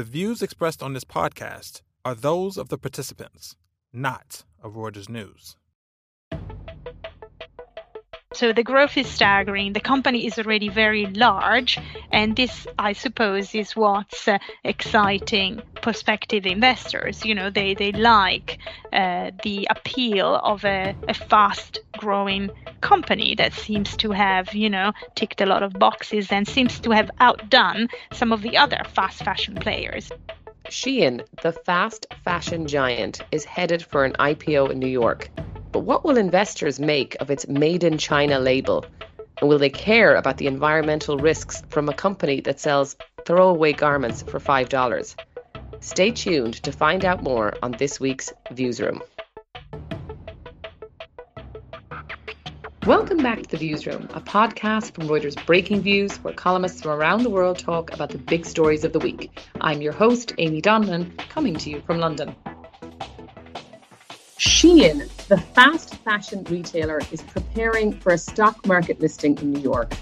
The views expressed on this podcast are those of the participants, not of Reuters News. So the growth is staggering. The company is already very large, and this, I suppose, is what's uh, exciting prospective investors. You know, they they like uh, the appeal of a, a fast-growing company that seems to have, you know, ticked a lot of boxes and seems to have outdone some of the other fast fashion players. Shein, the fast fashion giant, is headed for an IPO in New York. But what will investors make of its Made in China label? And will they care about the environmental risks from a company that sells throwaway garments for $5? Stay tuned to find out more on this week's Viewsroom. Welcome back to the Viewsroom, a podcast from Reuters Breakingviews, where columnists from around the world talk about the big stories of the week. I'm your host, Aimee Donnellan, coming to you from London. Shein, the fast fashion retailer, is preparing for a stock market listing in New York.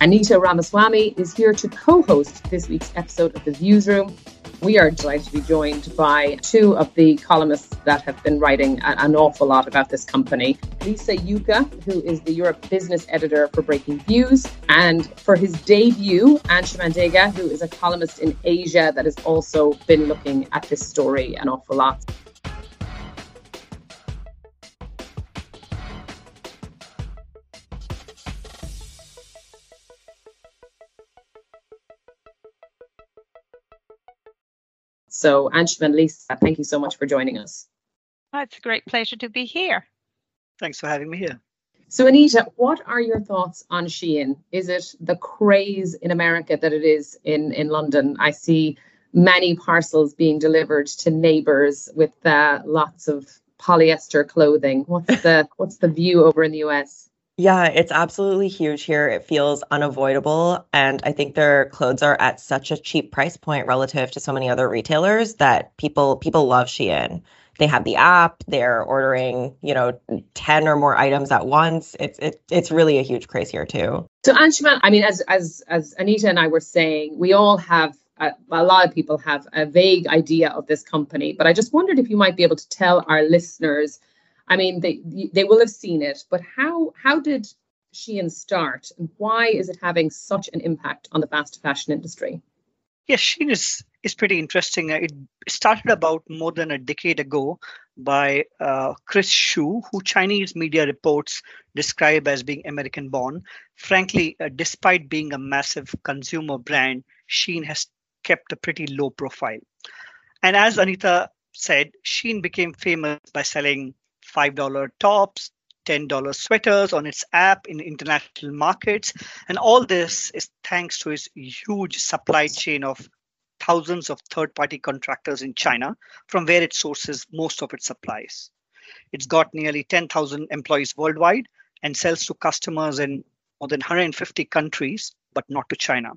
Anita Ramaswamy is here to co host this week's episode of The Viewsroom. We are delighted to be joined by two of the columnists that have been writing an awful lot about this company. Lisa Jucca, who is the Europe business editor for Breakingviews, and for his debut, Anshuman Mandega, who is a columnist in Asia that has also been looking at this story an awful lot. So, Anshuman and Lisa, thank you so much for joining us. Oh, it's a great pleasure to be here. Thanks for having me here. So, Anita, what are your thoughts on Shein? Is it the craze in America that it is in, in London? I see many parcels being delivered to neighbors with uh, lots of polyester clothing. What's the what's the view over in the US? Yeah, it's absolutely huge here. It feels unavoidable. And I think their clothes are at such a cheap price point relative to so many other retailers that people people love Shein. They have the app, they're ordering, you know, 10 or more items at once. It's it, it's really a huge craze here too. So Anshuman, I mean, as as as Anita and I were saying, we all have a, a lot of people have a vague idea of this company, but I just wondered if you might be able to tell our listeners I mean, they they will have seen it, but how how did Shein start, and why is it having such an impact on the fast fashion industry? Yes, Shein is is pretty interesting. It started about more than a decade ago by uh, Chris Xu, who Chinese media reports describe as being American born. Frankly, uh, despite being a massive consumer brand, Shein has kept a pretty low profile. And as Anita said, Shein became famous by selling $5 tops, $10 sweaters on its app in international markets. And all this is thanks to its huge supply chain of thousands of third party contractors in China, from where it sources most of its supplies. It's got nearly 10,000 employees worldwide and sells to customers in more than 150 countries, but not to China.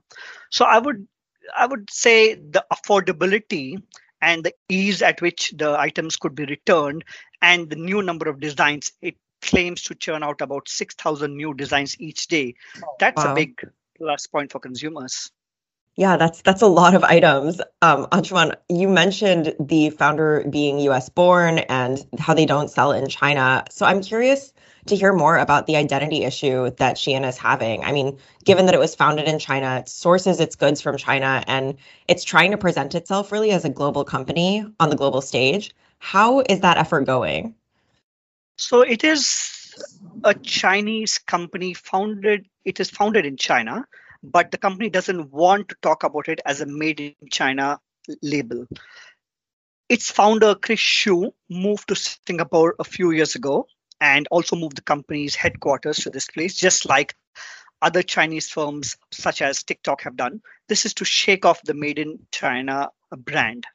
So I would I would say the affordability and the ease at which the items could be returned and the new number of designs. It claims to churn out about 6000 new designs each day. That's wow. a big plus point for consumers yeah, that's that's a lot of items. Um, Anshuman, you mentioned the founder being U.S. born and how they don't sell in China. So I'm curious to hear more about the identity issue that Shein is having. I mean, given that it was founded in China, it sources its goods from China, and it's trying to present itself really as a global company on the global stage. How is that effort going? So it is a Chinese company founded. It is founded in China, but the company doesn't want to talk about it as a made in China label. Its founder, Chris Xu, moved to Singapore a few years ago and also moved the company's headquarters to this place, just like other Chinese firms such as TikTok have done. This is to shake off the made in China brand.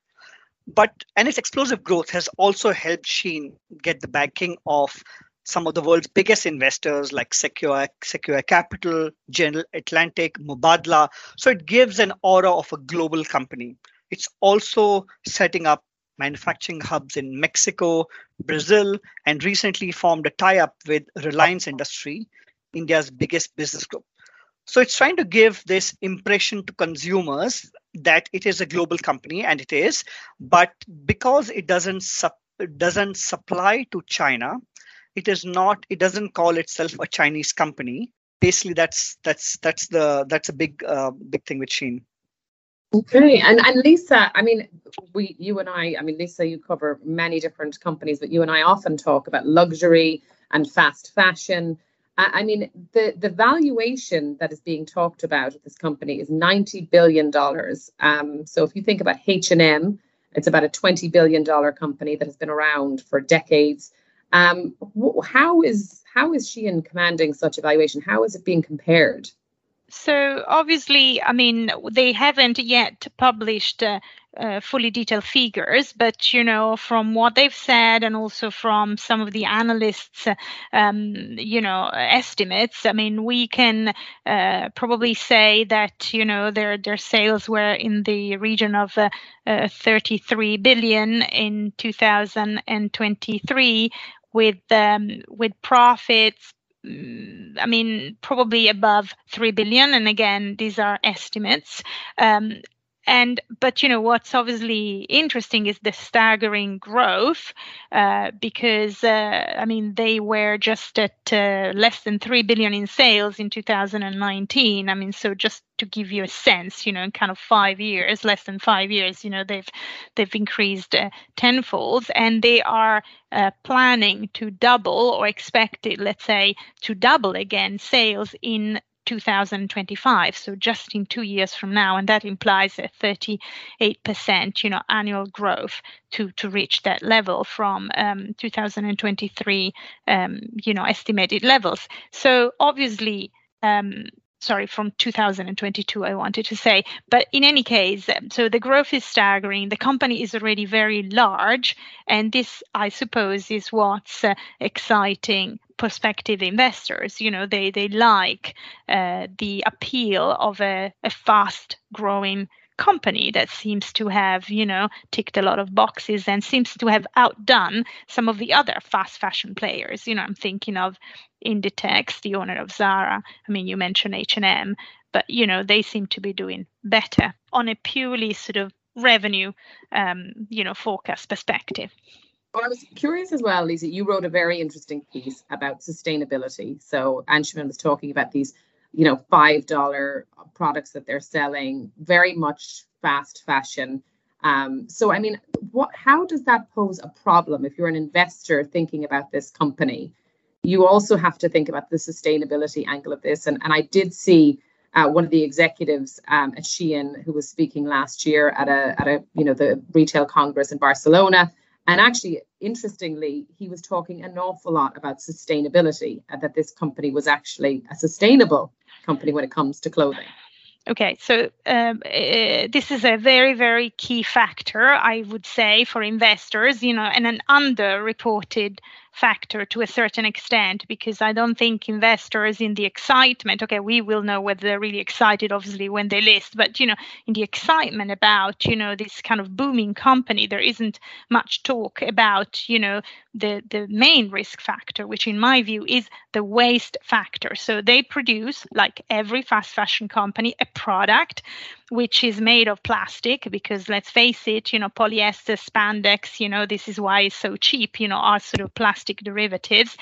But and its explosive growth has also helped Shein get the backing of some of the world's biggest investors like Sequoia, Sequoia Capital, General Atlantic, Mubadala. So it gives an aura of a global company. It's also setting up manufacturing hubs in Mexico, Brazil, and recently formed a tie up with Reliance Industry, India's biggest business group. So it's trying to give this impression to consumers that it is a global company, and it is, but because it doesn't doesn't supply to China, it is not. It doesn't call itself a Chinese company. Basically, that's that's that's the that's a big uh, big thing with Shein. Okay, and and Lisa, I mean, we, you and I, I mean, Lisa, you cover many different companies, but you and I often talk about luxury and fast fashion. I mean, the the valuation that is being talked about at this company is ninety billion dollars. Um, so if you think about H and M, it's about a twenty billion dollar company that has been around for decades. Um, how is how is Shein commanding such evaluation? How is it being compared? So obviously, I mean, they haven't yet published uh, uh, fully detailed figures, but you know, from what they've said and also from some of the analysts, um, you know, estimates, I mean, we can uh, probably say that you know their their sales were in the region of uh, uh, 33 billion in 2023, with um, with profits Mm, I mean, probably above 3 billion. And again, these are estimates. Um, and but you know what's obviously interesting is the staggering growth uh, because uh, i mean they were just at uh, less than 3 billion in sales in 2019 i mean so just to give you a sense you know in kind of five years less than five years you know they've they've increased uh, tenfold and they are uh, planning to double or expected let's say to double again sales in 2025 so just in two years from now and that implies a 38% you know annual growth to to reach that level from um, 2023 um, you know estimated levels. So obviously um, sorry, from 2022, I wanted to say. But in any case, so the growth is staggering. The company is already very large. And this, I suppose, is what's uh, exciting prospective investors. You know, they, they like uh, the appeal of a, a fast growing company that seems to have, you know, ticked a lot of boxes and seems to have outdone some of the other fast fashion players. You know, I'm thinking of Inditex, the owner of Zara. I mean, you mentioned H&M, but you know, they seem to be doing better on a purely sort of revenue, um, you know, forecast perspective. Well, I was curious as well, Lisa. You wrote a very interesting piece about sustainability. So Anshuman was talking about these you know, five dollar products that they're selling, very much fast fashion. Um, so, I mean, what? How does that pose a problem if you're an investor thinking about this company? You also have to think about the sustainability angle of this. And, and I did see uh, one of the executives um, at Shein who was speaking last year at a at a you know the retail congress in Barcelona, and actually, interestingly, he was talking an awful lot about sustainability and that this company was actually a sustainable company when it comes to clothing. Okay, so um, uh, this is a very, very key factor, I would say, for investors, you know, and an underreported factor to a certain extent because I don't think investors in the excitement, okay, we will know whether they're really excited, obviously, when they list, but, you know, in the excitement about, you know, this kind of booming company, there isn't much talk about, you know, the, the main risk factor, which in my view is the waste factor. So they produce, like every fast fashion company, a product which is made of plastic because let's face it you know polyester spandex you know this is why it's so cheap you know are sort of plastic derivatives.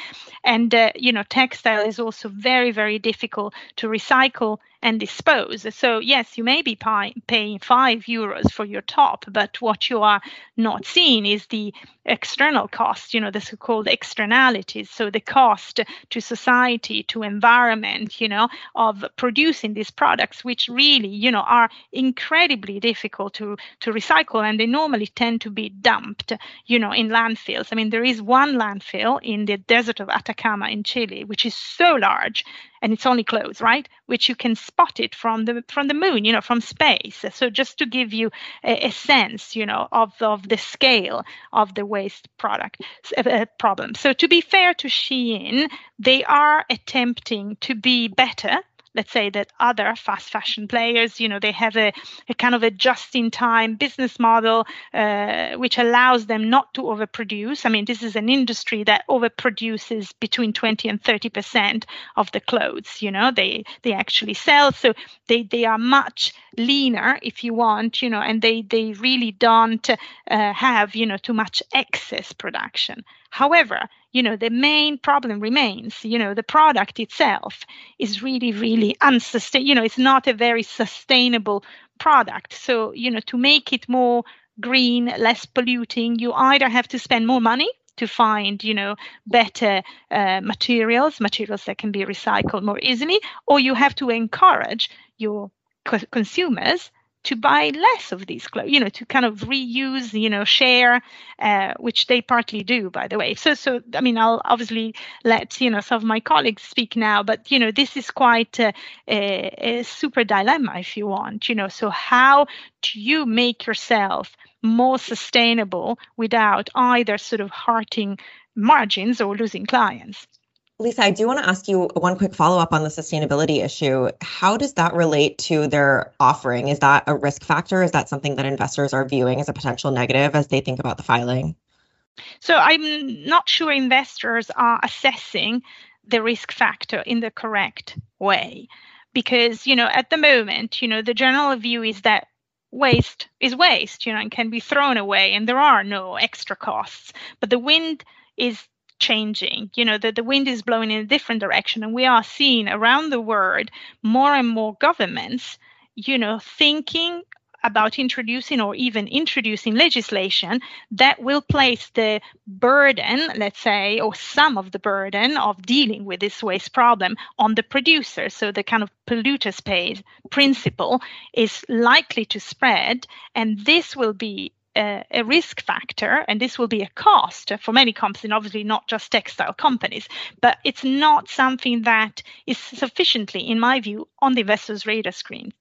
And uh, you know textile is also very very difficult to recycle and dispose. So, yes, you may be pay, paying five euros for your top, but what you are not seeing is the external cost, you know, the so called externalities. So, the cost to society, to environment, you know, of producing these products, which really, you know, are incredibly difficult to, to recycle and they normally tend to be dumped, you know, in landfills. I mean, there is one landfill in the desert of Atacama in Chile, which is so large and it's only clothes, right? Which you can spot it from the from the moon, you know, from space. So just to give you a, a sense, you know, of of the scale of the waste product uh, problem. So to be fair to Shein, they are attempting to be better let's say that other fast fashion players you know they have a, a kind of a just in time business model uh, which allows them not to overproduce. I mean this is an industry that overproduces between 20 and 30 percent of the clothes you know they they actually sell. So they they are much leaner if you want you know and they they really don't uh, have you know too much excess production however you know the main problem remains you know the product itself is really really unsustainable you know it's not a very sustainable product. So you know to make it more green less polluting you either have to spend more money to find you know better uh, materials materials that can be recycled more easily or you have to encourage your co- consumers to buy less of these clothes, you know, to kind of reuse, you know, share, uh, which they partly do, by the way. So, so I mean, I'll obviously let you know some of my colleagues speak now, but you know, this is quite a, a, a super dilemma, if you want, you know. So, how do you make yourself more sustainable without either sort of hurting margins or losing clients? Lisa, I do want to ask you one quick follow up on the sustainability issue. How does that relate to their offering? Is that a risk factor? Is that something that investors are viewing as a potential negative as they think about the filing? So I'm not sure investors are assessing the risk factor in the correct way because you know at the moment you know the general view is that waste is waste you know and can be thrown away and there are no extra costs but the wind is changing you know the, the wind is blowing in a different direction and we are seeing around the world more and more governments you know thinking about introducing or even introducing legislation that will place the burden, let's say, or some of the burden of dealing with this waste problem on the producer. So the kind of polluters pays principle is likely to spread, and this will be a, a, risk factor, and this will be a cost for many companies, and obviously not just textile companies, but it's not something that is sufficiently, in my view, on the investor's radar screen.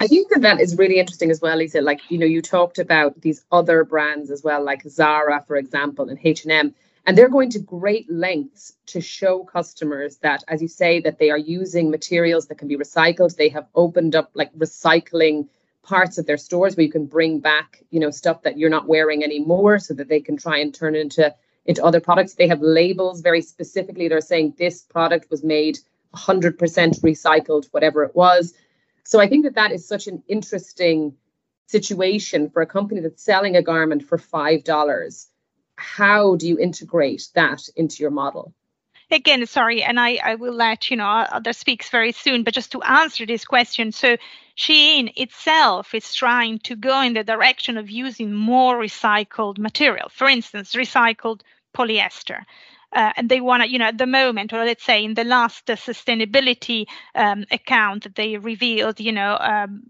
I think that that is really interesting as well, Lisa. Like you know, you talked about these other brands as well, like Zara, for example, and H and M, and they're going to great lengths to show customers that, as you say, that they are using materials that can be recycled. They have opened up like recycling parts of their stores where you can bring back, you know, stuff that you're not wearing anymore so that they can try and turn it into into other products. They have labels very specifically. They're saying this product was made 100% recycled, whatever it was. So I think that that is such an interesting situation for a company that's selling a garment for $5. How do you integrate that into your model? Again, sorry, and I, I will let you know other speaks very soon, but just to answer this question, so Shein itself is trying to go in the direction of using more recycled material, for instance, recycled polyester. Uh, and they want to, you know, at the moment, or let's say in the last uh, sustainability um, account that they revealed, you know, um,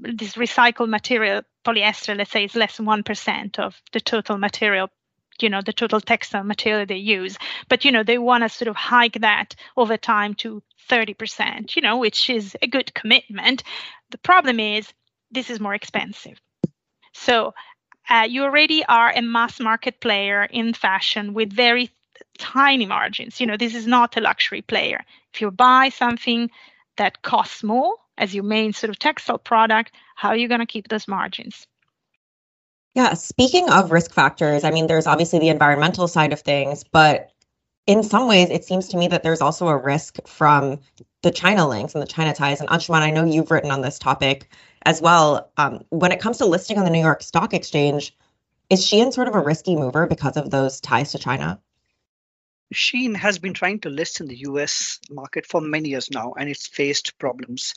this recycled material polyester, let's say, is less than 1% of the total material you know the total textile material they use but you know they want to sort of hike that over time to 30% you know which is a good commitment. The problem is this is more expensive. So uh, you already are a mass market player in fashion with very tiny margins. You know this is not a luxury player. If you buy something that costs more as your main sort of textile product how are you going to keep those margins yeah, speaking of risk factors, I mean, there's obviously the environmental side of things, but in some ways, it seems to me that there's also a risk from the China links and the China ties. And Anshuman, I know you've written on this topic as well. Um, when it comes to listing on the New York Stock Exchange, is Shein sort of a risky mover because of those ties to China? Shein has been trying to list in the US market for many years now, and it's faced problems.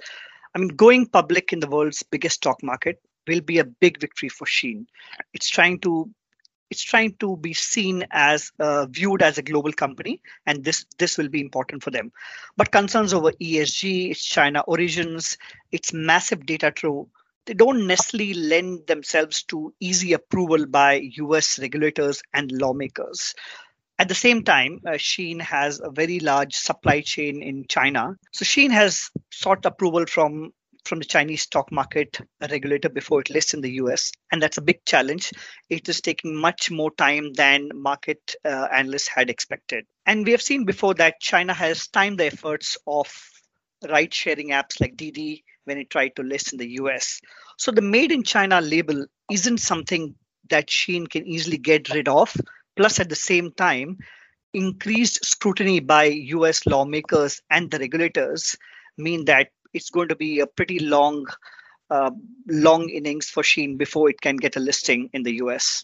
I mean, going public in the world's biggest stock market will be a big victory for Shein. It's trying to it's trying to be seen as uh, viewed as a global company and this this will be important for them but concerns over esg its china origins its massive data trove they don't necessarily lend themselves to easy approval by us regulators and lawmakers at the same time, uh, Shein has a very large supply chain in China. So Shein has sought approval from from the Chinese stock market regulator before it lists in the US. And that's a big challenge. It is taking much more time than market uh, analysts had expected. And we have seen before that China has timed the efforts of ride sharing apps like Didi when it tried to list in the US. So the made in China label isn't something that Shein can easily get rid of. Plus, at the same time, increased scrutiny by US lawmakers and the regulators mean that it's going to be a pretty long, uh, long innings for Shein before it can get a listing in the US.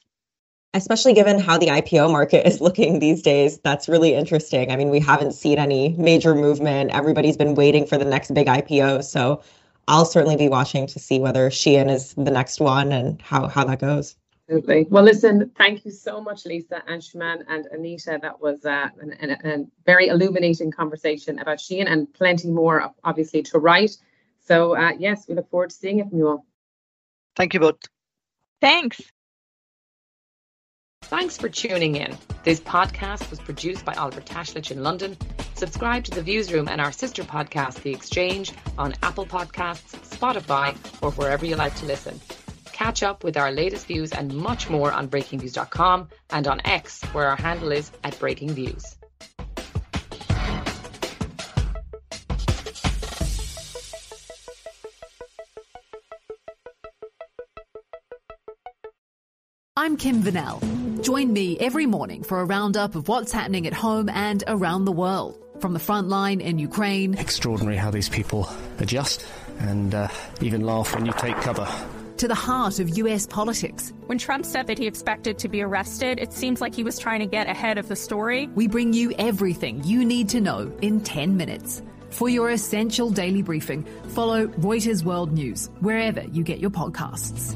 Especially given how the IPO market is looking these days, that's really interesting. I mean, we haven't seen any major movement. Everybody's been waiting for the next big IPO. So I'll certainly be watching to see whether Shein is the next one and how, how that goes. Absolutely. Well, listen, thank you so much, Lisa and Anshuman and Anita. That was uh, an, an, a very illuminating conversation about Shein and plenty more, obviously, to write. So, uh, yes, we look forward to seeing it from you all. Thank you both. Thanks. Thanks for tuning in. This podcast was produced by Oliver Taslic in London. Subscribe to The Viewsroom and our sister podcast, The Exchange, on Apple Podcasts, Spotify, or wherever you like to listen. Catch up with our latest views and much more on breakingviews.com and on X, where our handle is at breakingviews. I'm Kim Vanell. Join me every morning for a roundup of what's happening at home and around the world. From the front line in Ukraine. Extraordinary how these people adjust and uh, even laugh when you take cover to the heart of US politics. When Trump said that he expected to be arrested, it seems like he was trying to get ahead of the story. We bring you everything you need to know in 10 minutes. For your essential daily briefing, follow Reuters World News wherever you get your podcasts.